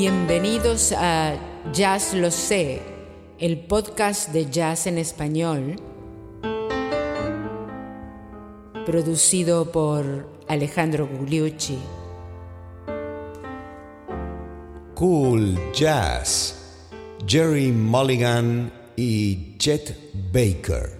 Bienvenidos a Jazz Lo Sé, el podcast de jazz en español, producido por Alejandro Gugliucci. Cool Jazz, Jerry Mulligan y Chet Baker.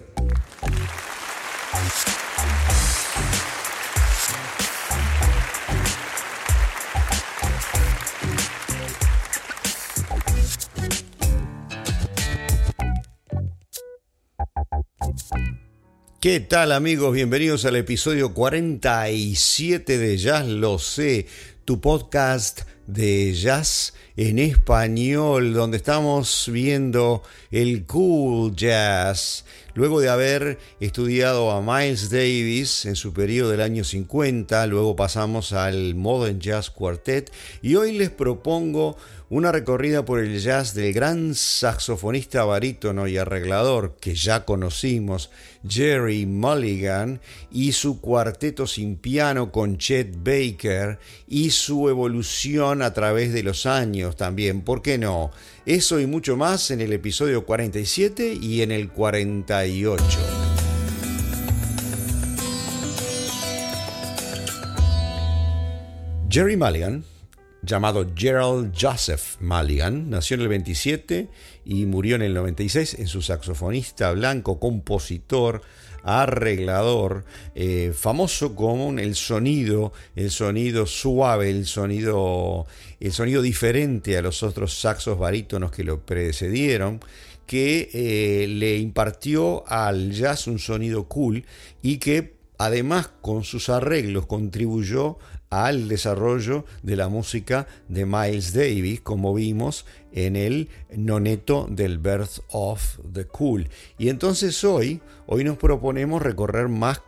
¿Qué tal amigos? Bienvenidos al episodio 47 de Jazz Lo Sé, tu podcast de jazz en español, donde estamos viendo el cool jazz. Luego de haber estudiado a Miles Davis en su periodo del año 50, luego pasamos al Modern Jazz Quartet y hoy les propongo una recorrida por el jazz del gran saxofonista barítono y arreglador que ya conocimos, Jerry Mulligan, y su cuarteto sin piano con Chet Baker y su evolución a través de los años también, ¿por qué no? Eso y mucho más en el episodio 47 y en el 48. Jerry Mulligan llamado Gerald Joseph Mulligan. Nació en el 27 y murió en el 96. En su saxofonista blanco, compositor, arreglador, eh, famoso como el sonido, el sonido suave, el sonido, el sonido diferente a los otros saxos barítonos que lo precedieron que eh, le impartió al jazz un sonido cool y que además con sus arreglos contribuyó al desarrollo de la música de Miles Davis, como vimos en el noneto del Birth of the Cool. Y entonces hoy, hoy nos proponemos recorrer más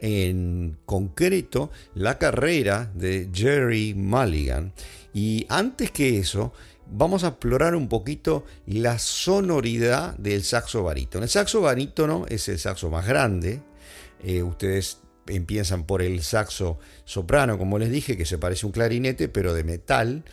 en concreto la carrera de Jerry Mulligan. Y antes que eso, vamos a explorar un poquito la sonoridad del saxo barítono. El saxo barítono es el saxo más grande. Eh, ustedes empiezan por el saxo soprano, como les dije, que se parece a un clarinete, pero de metal,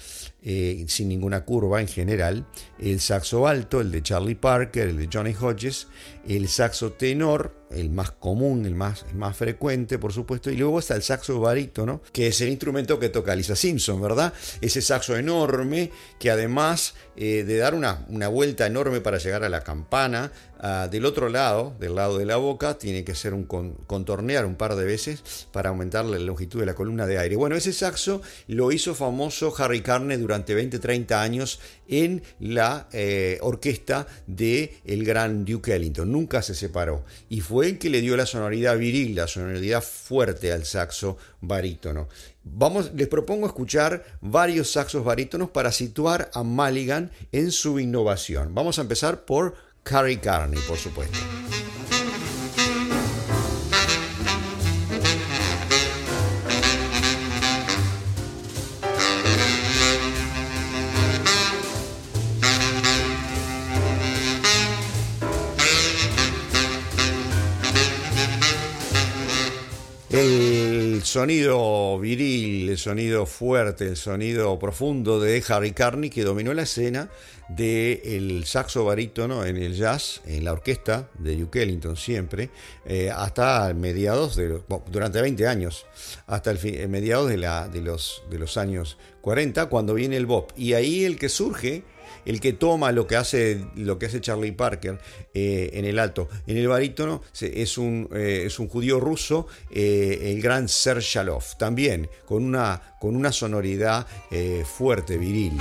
eh, sin ninguna curva en general, el saxo alto, el de Charlie Parker, el de Johnny Hodges, el saxo tenor, el más común, el más, más frecuente, por supuesto, y luego está el saxo barítono, que es el instrumento que toca Lisa Simpson, ¿verdad? Ese saxo enorme que además eh, de dar una, una, vuelta enorme para llegar a la campana, ah, del otro lado, del lado de la boca, tiene que ser un contornear un par de veces para aumentar la longitud de la columna de aire. Bueno, ese saxo lo hizo famoso Harry Carney durante 20-30 años en la eh, orquesta de el gran Duke Ellington. Nunca se separó y fue el que le dio la sonoridad viril, la sonoridad fuerte al saxo barítono. Vamos, les propongo escuchar varios saxos barítonos para situar a Mulligan en su innovación. Vamos a empezar por Harry Carney, por supuesto. Sonido viril, el sonido fuerte, el sonido profundo de Harry Carney que dominó la escena del saxo barítono en el jazz, en la orquesta de Duke Ellington siempre, eh, hasta mediados de durante 20 años, hasta el fin, mediados de, la, de, los, de los años 40, cuando viene el bop. Y ahí el que surge el que toma lo que hace, lo que hace Charlie Parker eh, en el alto. En el barítono es un, eh, es un judío ruso, eh, el gran Serge Shalov, también con una, con una sonoridad fuerte, viril.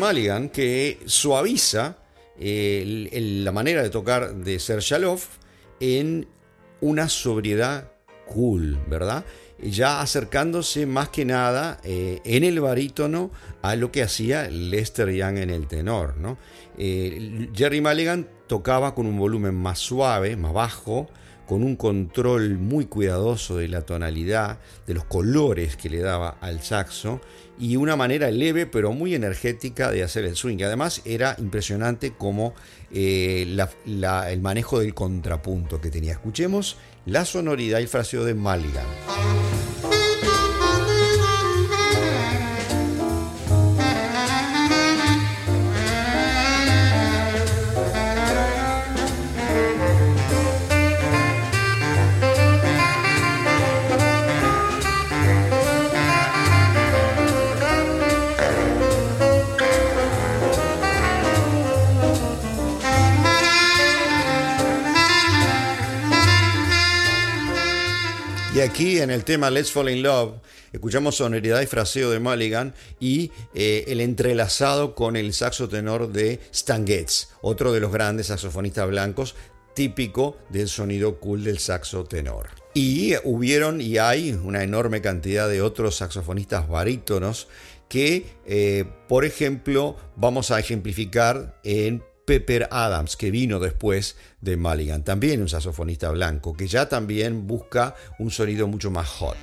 Mulligan que suaviza la manera de tocar de Ser Shalov en una sobriedad cool, ¿verdad? Ya acercándose más que nada eh, en el barítono a lo que hacía Lester Young en el tenor, ¿no? Eh, Jerry Mulligan tocaba con un volumen más suave, más bajo, con un control muy cuidadoso de la tonalidad, de los colores que le daba al saxo y una manera leve pero muy energética de hacer el swing. Además era impresionante como eh, el manejo del contrapunto que tenía. Escuchemos la sonoridad y el fraseo de Mulligan. Aquí en el tema Let's Fall in Love escuchamos sonoridad y fraseo de Mulligan y eh, el entrelazado con el saxo tenor de Stan Getz, otro de los grandes saxofonistas blancos, típico del sonido cool del saxo tenor. Y hubieron y hay una enorme cantidad de otros saxofonistas barítonos que, eh, por ejemplo, vamos a ejemplificar en Pepper Adams, que vino después de Mulligan, también un saxofonista blanco, que ya también busca un sonido mucho más hot.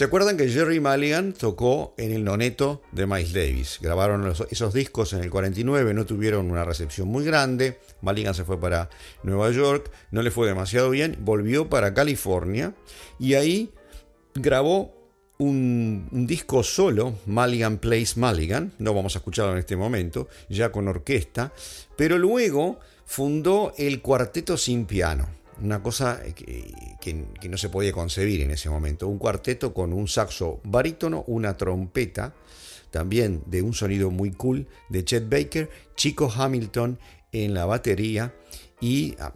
¿Se acuerdan que Jerry Mulligan tocó en el noneto de Miles Davis? Grabaron esos discos en el 49, no tuvieron una recepción muy grande. Mulligan se fue para Nueva York, no le fue demasiado bien, volvió para California y ahí grabó un, un, disco solo, Mulligan Plays Mulligan, no vamos a escucharlo en este momento, ya con orquesta, pero luego fundó el Cuarteto Sin Piano una cosa que, no se podía concebir en ese momento. Un cuarteto con un saxo barítono, una trompeta, también de un sonido muy cool, de Chet Baker, Chico Hamilton en la batería y ah,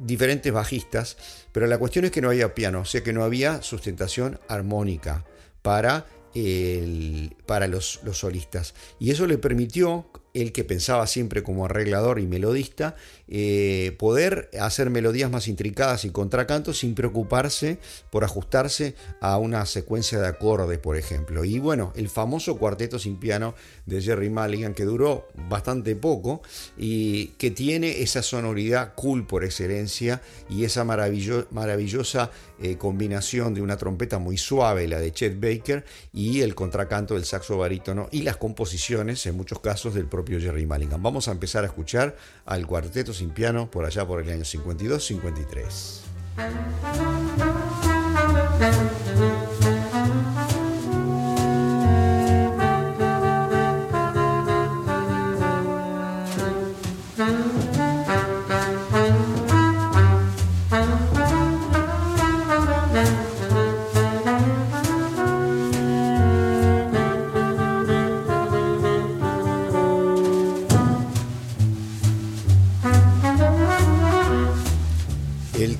diferentes bajistas, pero la cuestión es que no había piano, o sea que no había sustentación armónica para, el, para los, los solistas. Y eso le permitió él que pensaba siempre como arreglador y melodista, eh, poder hacer melodías más intricadas y contracantos sin preocuparse por ajustarse a una secuencia de acordes, por ejemplo. Y bueno, el famoso cuarteto sin piano de Jerry Mulligan, que duró bastante poco y que tiene esa sonoridad cool por excelencia y esa maravillosa eh, combinación de una trompeta muy suave, la de Chet Baker, y el contracanto del saxo barítono y las composiciones, en muchos casos, del propio Jerry Mulligan. Vamos a empezar a escuchar al cuarteto sin piano por allá por el año 52-53.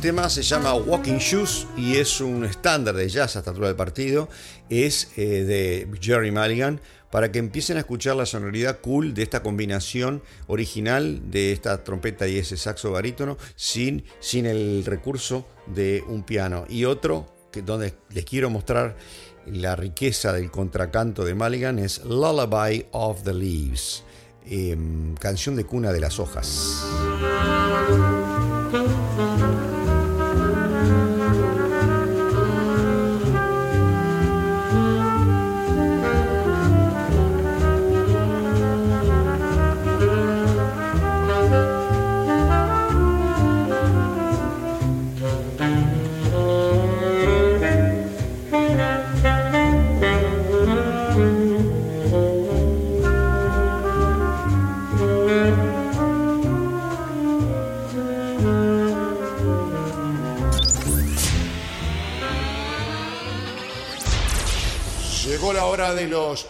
Tema se llama Walking Shoes y es un estándar de jazz hasta altura del partido. Es eh, de Jerry Mulligan para que empiecen a escuchar la sonoridad cool de esta combinación original de esta trompeta y ese saxo barítono sin, sin el recurso de un piano. Y otro que donde les quiero mostrar la riqueza del contracanto de Mulligan es Lullaby of the Leaves, em, canción de cuna de las hojas.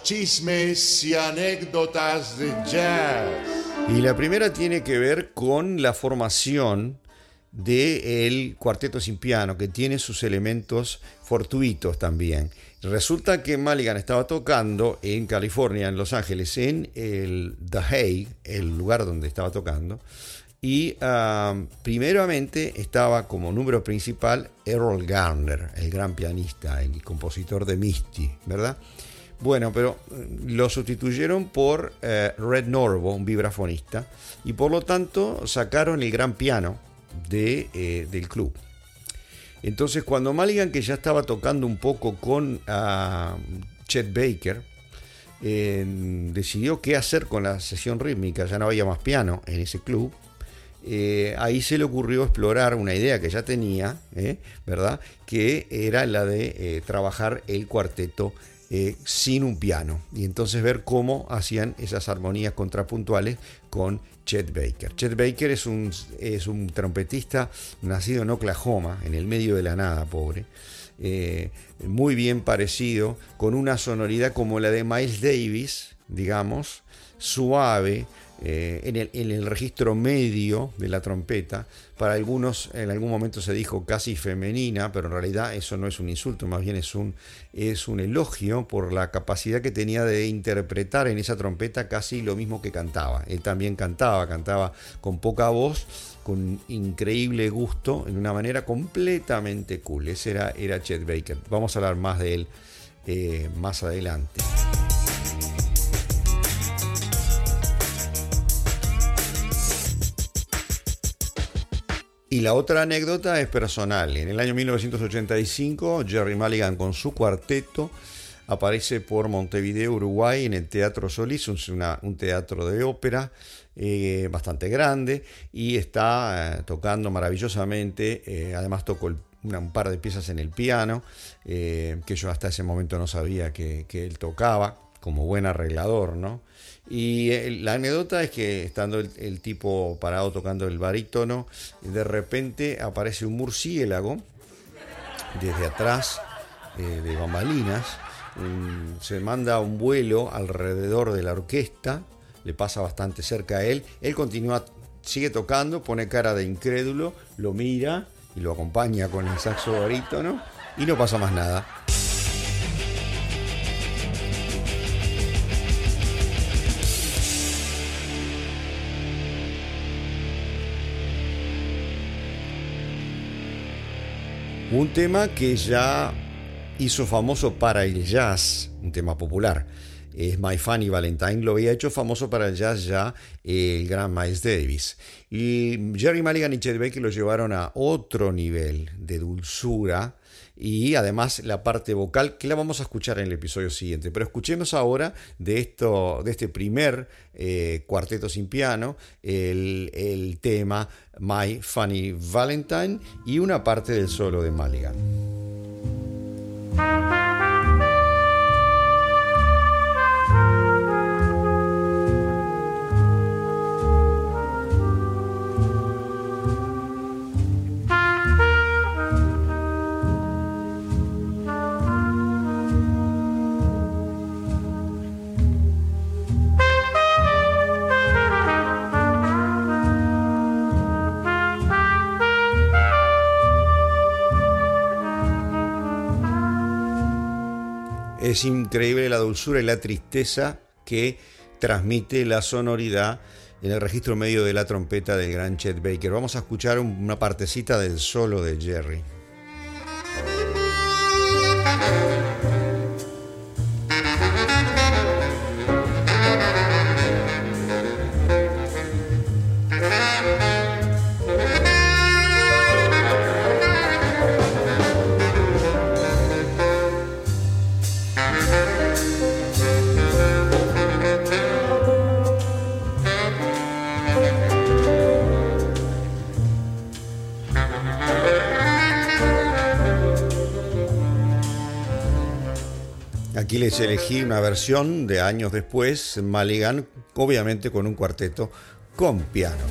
Chismes y anécdotas de jazz. Y la primera tiene que ver con la formación del cuarteto sin piano, que tiene sus elementos fortuitos también. Resulta que Maligan estaba tocando en California, en Los Ángeles, en el The Hague, el lugar donde estaba tocando, y ah, primeramente estaba como número principal Errol Garner, el gran pianista, el compositor de Misty, ¿verdad? Bueno, pero mm, lo sustituyeron por eh, Red Norvo, un vibrafonista, y por lo tanto sacaron el gran piano de, eh, del club. Entonces, cuando Maligan, que ya estaba tocando un poco con uh, Chet Baker, eh, decidió qué hacer con la sesión rítmica, ya no había más piano en ese club, eh, ahí se le ocurrió explorar una idea que ya tenía, eh, ¿verdad? Que era la de eh, trabajar el cuarteto sin un piano y entonces ver cómo hacían esas armonías contrapuntuales con Chet Baker. Chet Baker es un, es un trompetista nacido en Oklahoma, en el medio de la nada, pobre. muy bien parecido, con una sonoridad como la de Miles Davis, digamos, suave, eh, en, el, registro medio de la trompeta. Para algunos en algún momento se dijo casi femenina, pero en realidad eso no es un insulto, más bien es un, es un elogio por la capacidad que tenía de interpretar en esa trompeta casi lo mismo que cantaba. Él también cantaba, cantaba con poca voz, con increíble gusto, en una manera completamente cool. Ese era, era Chet Baker. Vamos a hablar más de él eh, más adelante. Y la otra anécdota es personal. En el año 1985, Jerry Mulligan con su cuarteto aparece por Montevideo, Uruguay, en el Teatro Solís, un teatro de ópera eh, bastante grande, y está eh, tocando maravillosamente. Eh, además tocó un par de piezas en el piano, que yo hasta ese momento no sabía que él tocaba, como buen arreglador, ¿no? Y eh, la anécdota es que estando el, tipo parado tocando el barítono, de repente aparece un murciélago desde atrás eh, de bambalinas, se manda un vuelo alrededor de la orquesta, le pasa bastante cerca a él, él continúa, sigue tocando, pone cara de incrédulo, lo mira y lo acompaña con el saxo barítono y no pasa más nada. Un tema que ya hizo famoso para el jazz, un tema popular. Es My Funny Valentine, lo había hecho famoso para el jazz ya el gran Miles Davis. Y Jerry Mulligan y Chet Baker lo llevaron a otro nivel de dulzura, y además la parte vocal que la vamos a escuchar en el episodio siguiente. Pero escuchemos ahora de, esto, de este primer eh, cuarteto sin piano el, el tema My Funny Valentine y una parte del solo de Mulligan. Es increíble la dulzura y la tristeza que transmite la sonoridad en el registro medio de la trompeta del gran Chet Baker. Vamos a escuchar una partecita del solo de Jerry. Aquí les elegí una versión de años después, Maligan, obviamente con un cuarteto con piano.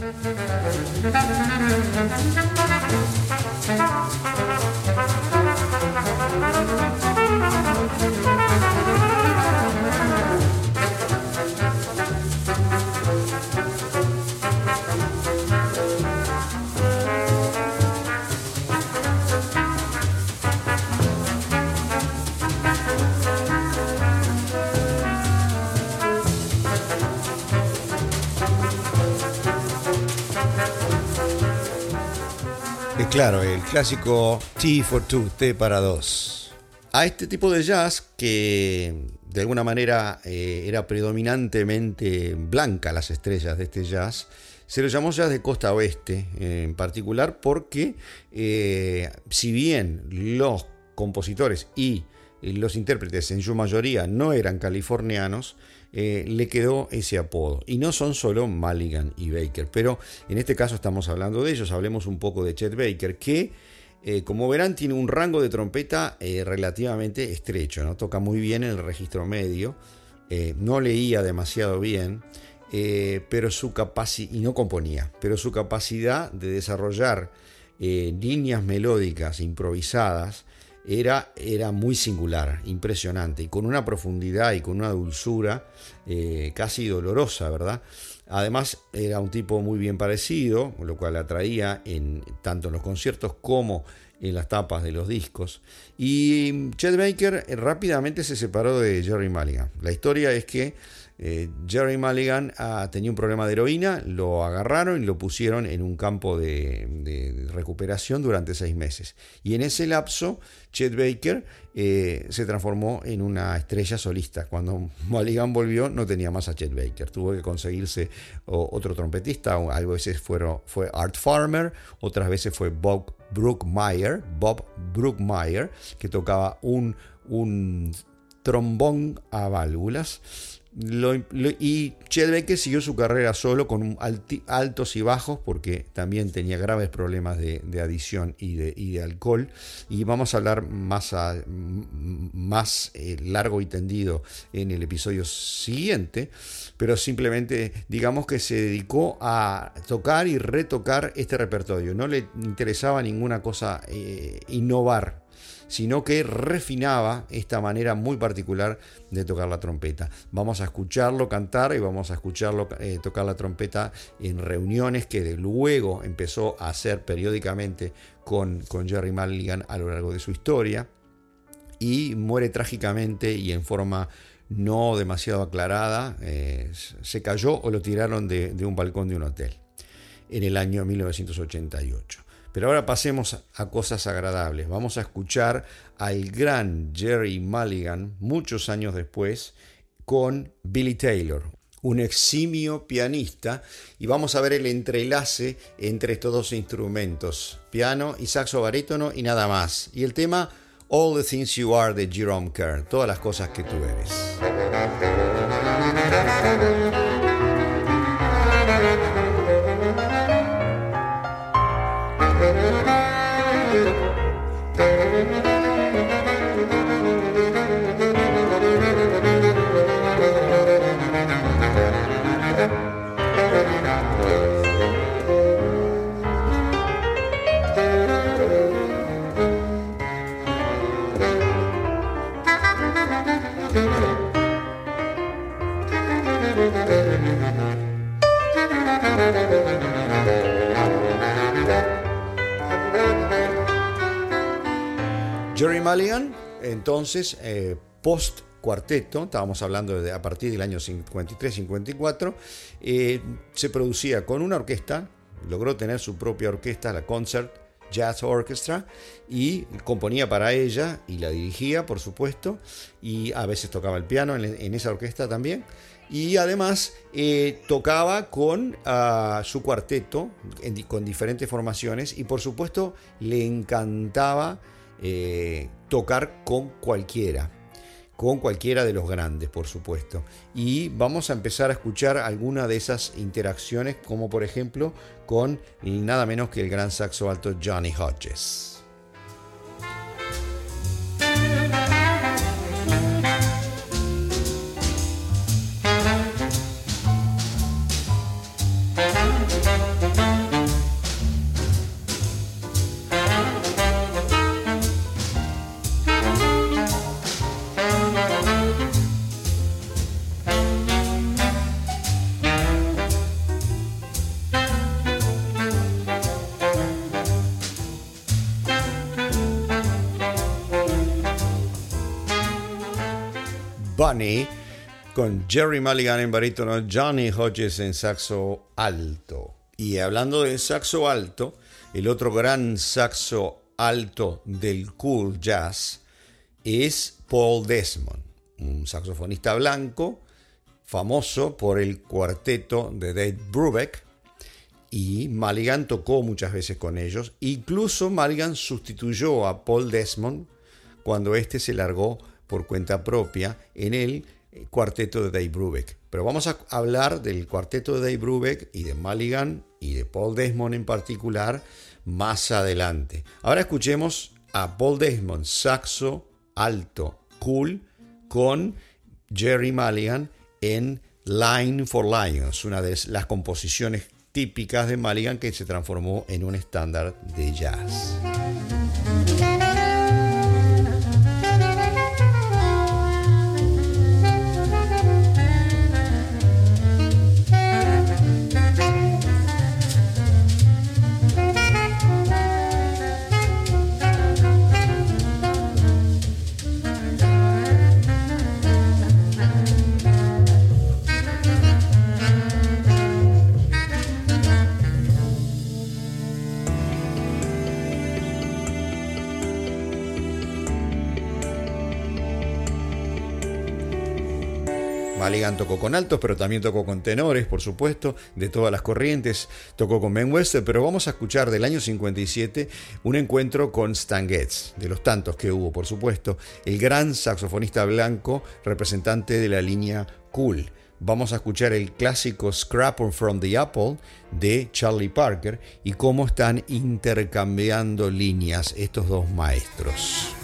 Claro, el clásico T for two, T para dos. A este tipo de jazz que de alguna manera eh, era predominantemente blanca las estrellas de este jazz, se lo llamó jazz de costa oeste en particular porque eh, si bien los compositores y los intérpretes en su mayoría no eran californianos, eh, le quedó ese apodo. Y no son solo Mulligan y Baker, pero en este caso estamos hablando de ellos. Hablemos un poco de Chet Baker, que eh, como verán tiene un rango de trompeta eh, relativamente estrecho, ¿no? toca muy bien en el registro medio, no leía demasiado bien. pero su capacidad, y no componía, pero su capacidad de desarrollar líneas melódicas improvisadas era, era muy singular, impresionante, y con una profundidad y con una dulzura eh, casi dolorosa, ¿verdad? Además, era un tipo muy bien parecido, lo cual atraía en, tanto en los conciertos como en las tapas de los discos. Y Chet Baker eh, rápidamente se separó de Jerry Mulligan. La historia es que eh, Jerry Mulligan ah, tenía un problema de heroína, lo agarraron y lo pusieron en un campo de, recuperación durante seis meses. Y en ese lapso, Chet Baker eh, se transformó en una estrella solista. Cuando Mulligan volvió, no tenía más a Chet Baker. Tuvo que conseguirse otro trompetista. A veces fue Art Farmer, otras veces fue Bob Brookmeyer, Bob Brookmeyer, que tocaba un, un trombón a válvulas y Chet Baker siguió su carrera solo con altos y bajos porque también tenía graves problemas de, adición y de, alcohol. Y vamos a hablar más, más eh, largo y tendido en el episodio siguiente. Pero simplemente digamos que se dedicó a tocar y retocar este repertorio. No le interesaba ninguna cosa eh, innovar sino que refinaba esta manera muy particular de tocar la trompeta. Vamos a escucharlo cantar y vamos a escucharlo eh, tocar la trompeta en reuniones que luego empezó a hacer periódicamente con, con Jerry Mulligan a lo largo de su historia y muere trágicamente y en forma no demasiado aclarada, eh, se cayó o lo tiraron de, de un balcón de un hotel en el año 1988. Pero ahora pasemos a cosas agradables. Vamos a escuchar al gran Jerry Mulligan muchos años después con Billy Taylor, un eximio pianista, y vamos a ver el entrelace entre estos dos instrumentos, piano y saxo barítono y nada más. Y el tema All the Things You Are de Jerome Kern, todas las cosas que tú eres. Jerry Mulligan, entonces, eh, post cuarteto, estábamos hablando de a partir del año 53-54, eh, se producía con una orquesta, logró tener su propia orquesta, la Concert Jazz Orchestra, y componía para ella y la dirigía, por supuesto, y a veces tocaba el piano en, esa orquesta también. Y además eh, tocaba con ah, su cuarteto, con diferentes formaciones, y por supuesto le encantaba eh, tocar con cualquiera, con cualquiera de los grandes, por supuesto. Y vamos a empezar a escuchar alguna de esas interacciones, como por ejemplo con nada menos que el gran saxo alto Johnny Hodges. Con Jerry Mulligan en barítono, Johnny Hodges en saxo alto. Y hablando de saxo alto, el otro gran saxo alto del cool jazz es Paul Desmond, un saxofonista blanco famoso por el cuarteto de Dave Brubeck y Maligan tocó muchas veces con ellos. Incluso Maligan sustituyó a Paul Desmond cuando éste se largó por cuenta propia en el cuarteto de Dave Brubeck. Pero vamos a hablar del cuarteto de Dave Brubeck y de Maligan y de Paul Desmond en particular más adelante. Ahora escuchemos a Paul Desmond, saxo alto, cool, con Jerry Maligan en Line for Lions, una de las composiciones típicas de Maligan que se transformó en un estándar de jazz. Maligan tocó con altos, pero también tocó con tenores, por supuesto, de todas las corrientes. Tocó con Ben Wester, pero vamos a escuchar del año 57 un encuentro con Stan Getz, de los tantos que hubo, por supuesto, el gran saxofonista blanco, representante de la línea Cool. Vamos a escuchar el clásico Scrap from the Apple de Charlie Parker y cómo están intercambiando líneas estos dos maestros.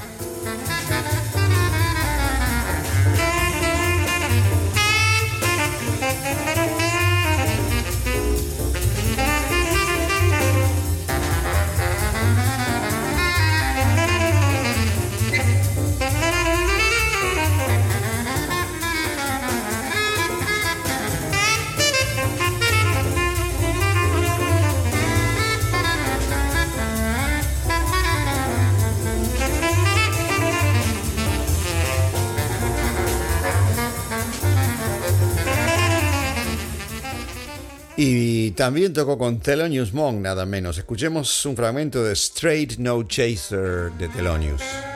También tocó con Thelonious Monk, nada menos. Escuchemos un fragmento de Straight No Chaser de Thelonious.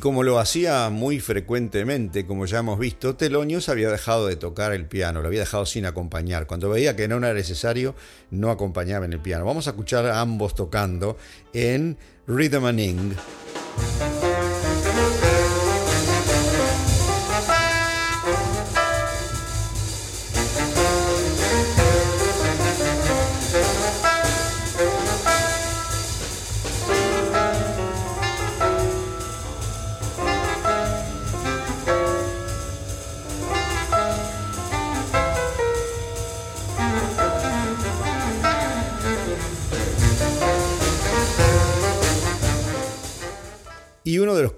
Como lo hacía muy frecuentemente, como ya hemos visto, Telonius había dejado de tocar el piano, lo había dejado sin acompañar. Cuando veía que no era necesario, no acompañaba en el piano. Vamos a escuchar a ambos tocando en Rhythm and Ing.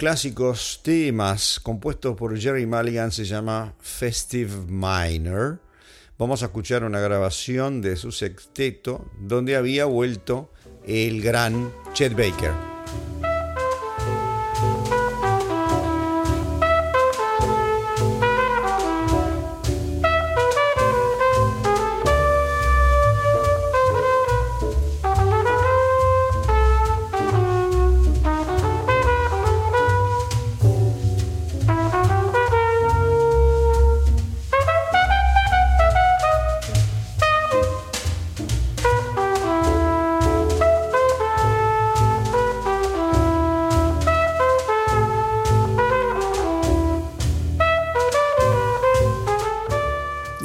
Clásicos temas compuestos por Jerry Mulligan se llama Festive Minor. Vamos a escuchar una grabación de su sexteto donde había vuelto el gran Chet Baker.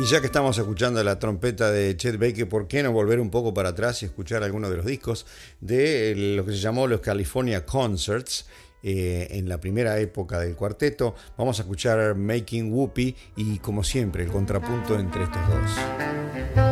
Ya que estamos escuchando la trompeta de Chet Baker, ¿por qué no volver un poco para atrás y escuchar algunos de los discos de lo que se llamó los California Concerts? Eh, en la primera época del cuarteto. Vamos a escuchar Making Whoopi y como siempre el contrapunto entre estos dos.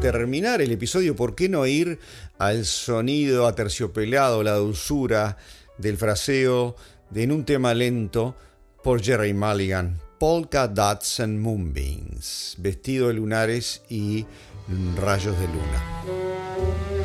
Terminar el episodio, ¿por qué no ir al sonido aterciopelado, la dulzura del fraseo de en un tema lento por Jerry Mulligan, Polka Dots and Moonbeams, vestido de lunares y rayos de luna.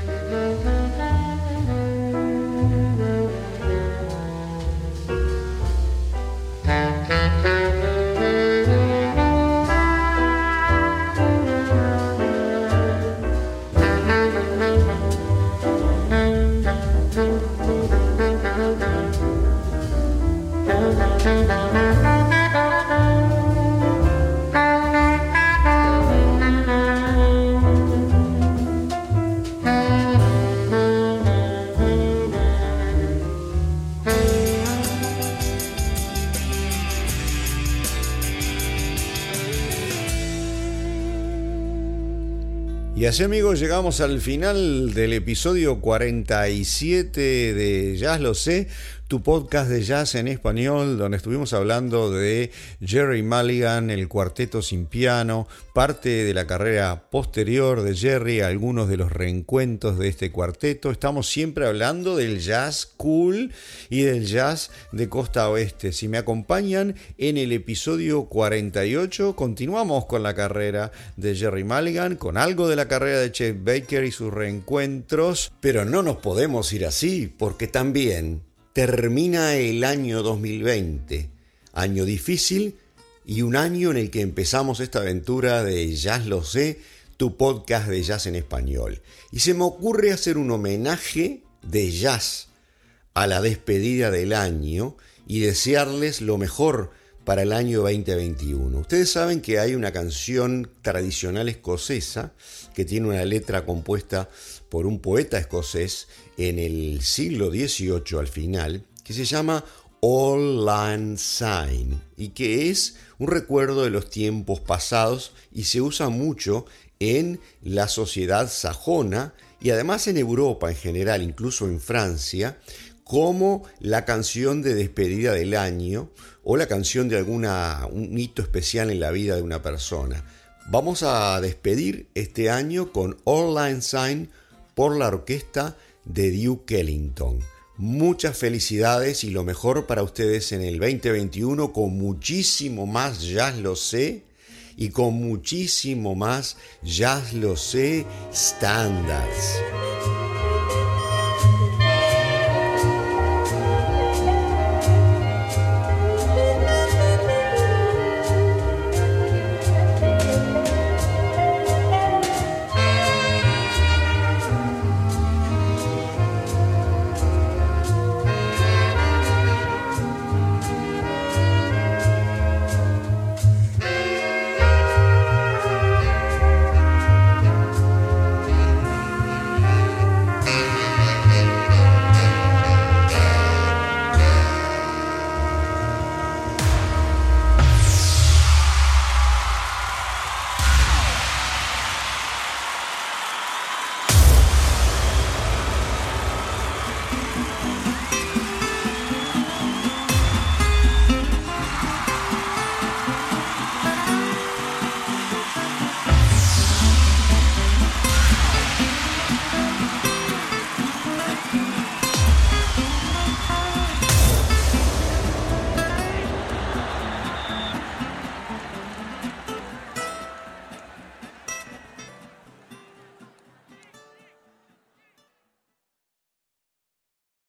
Y así amigos llegamos al final del episodio 47 de Ya lo sé, tu podcast de jazz en español, donde estuvimos hablando de Jerry Mulligan, el cuarteto sin piano, parte de la carrera posterior de Jerry, algunos de los reencuentros de este cuarteto. Estamos siempre hablando del jazz cool y del jazz de costa oeste. Si me acompañan en el episodio 48, continuamos con la carrera de Jerry Mulligan, con algo de la carrera de Chet Baker y sus reencuentros, pero no nos podemos ir así, porque también termina el año 2020, año difícil y un año en el que empezamos esta aventura de Jazz Lo Sé, tu podcast de jazz en español. Y se me ocurre hacer un homenaje de jazz a la despedida del año y desearles lo mejor para el año 2021. Ustedes saben que hay una canción tradicional escocesa que tiene una letra compuesta por un poeta escocés en el siglo XVIII al final, que se llama All Land Sign y que es un recuerdo de los tiempos pasados y se usa mucho en la sociedad sajona y además en Europa en general, incluso en Francia, como la canción de despedida del año o la canción de alguna un hito especial en la vida de una persona. Vamos a despedir este año con All Line Sign por la orquesta de Duke Ellington. Muchas felicidades y lo mejor para ustedes en el 2021 con muchísimo más Jazz Lo Sé y con muchísimo más Jazz Lo Sé Standards.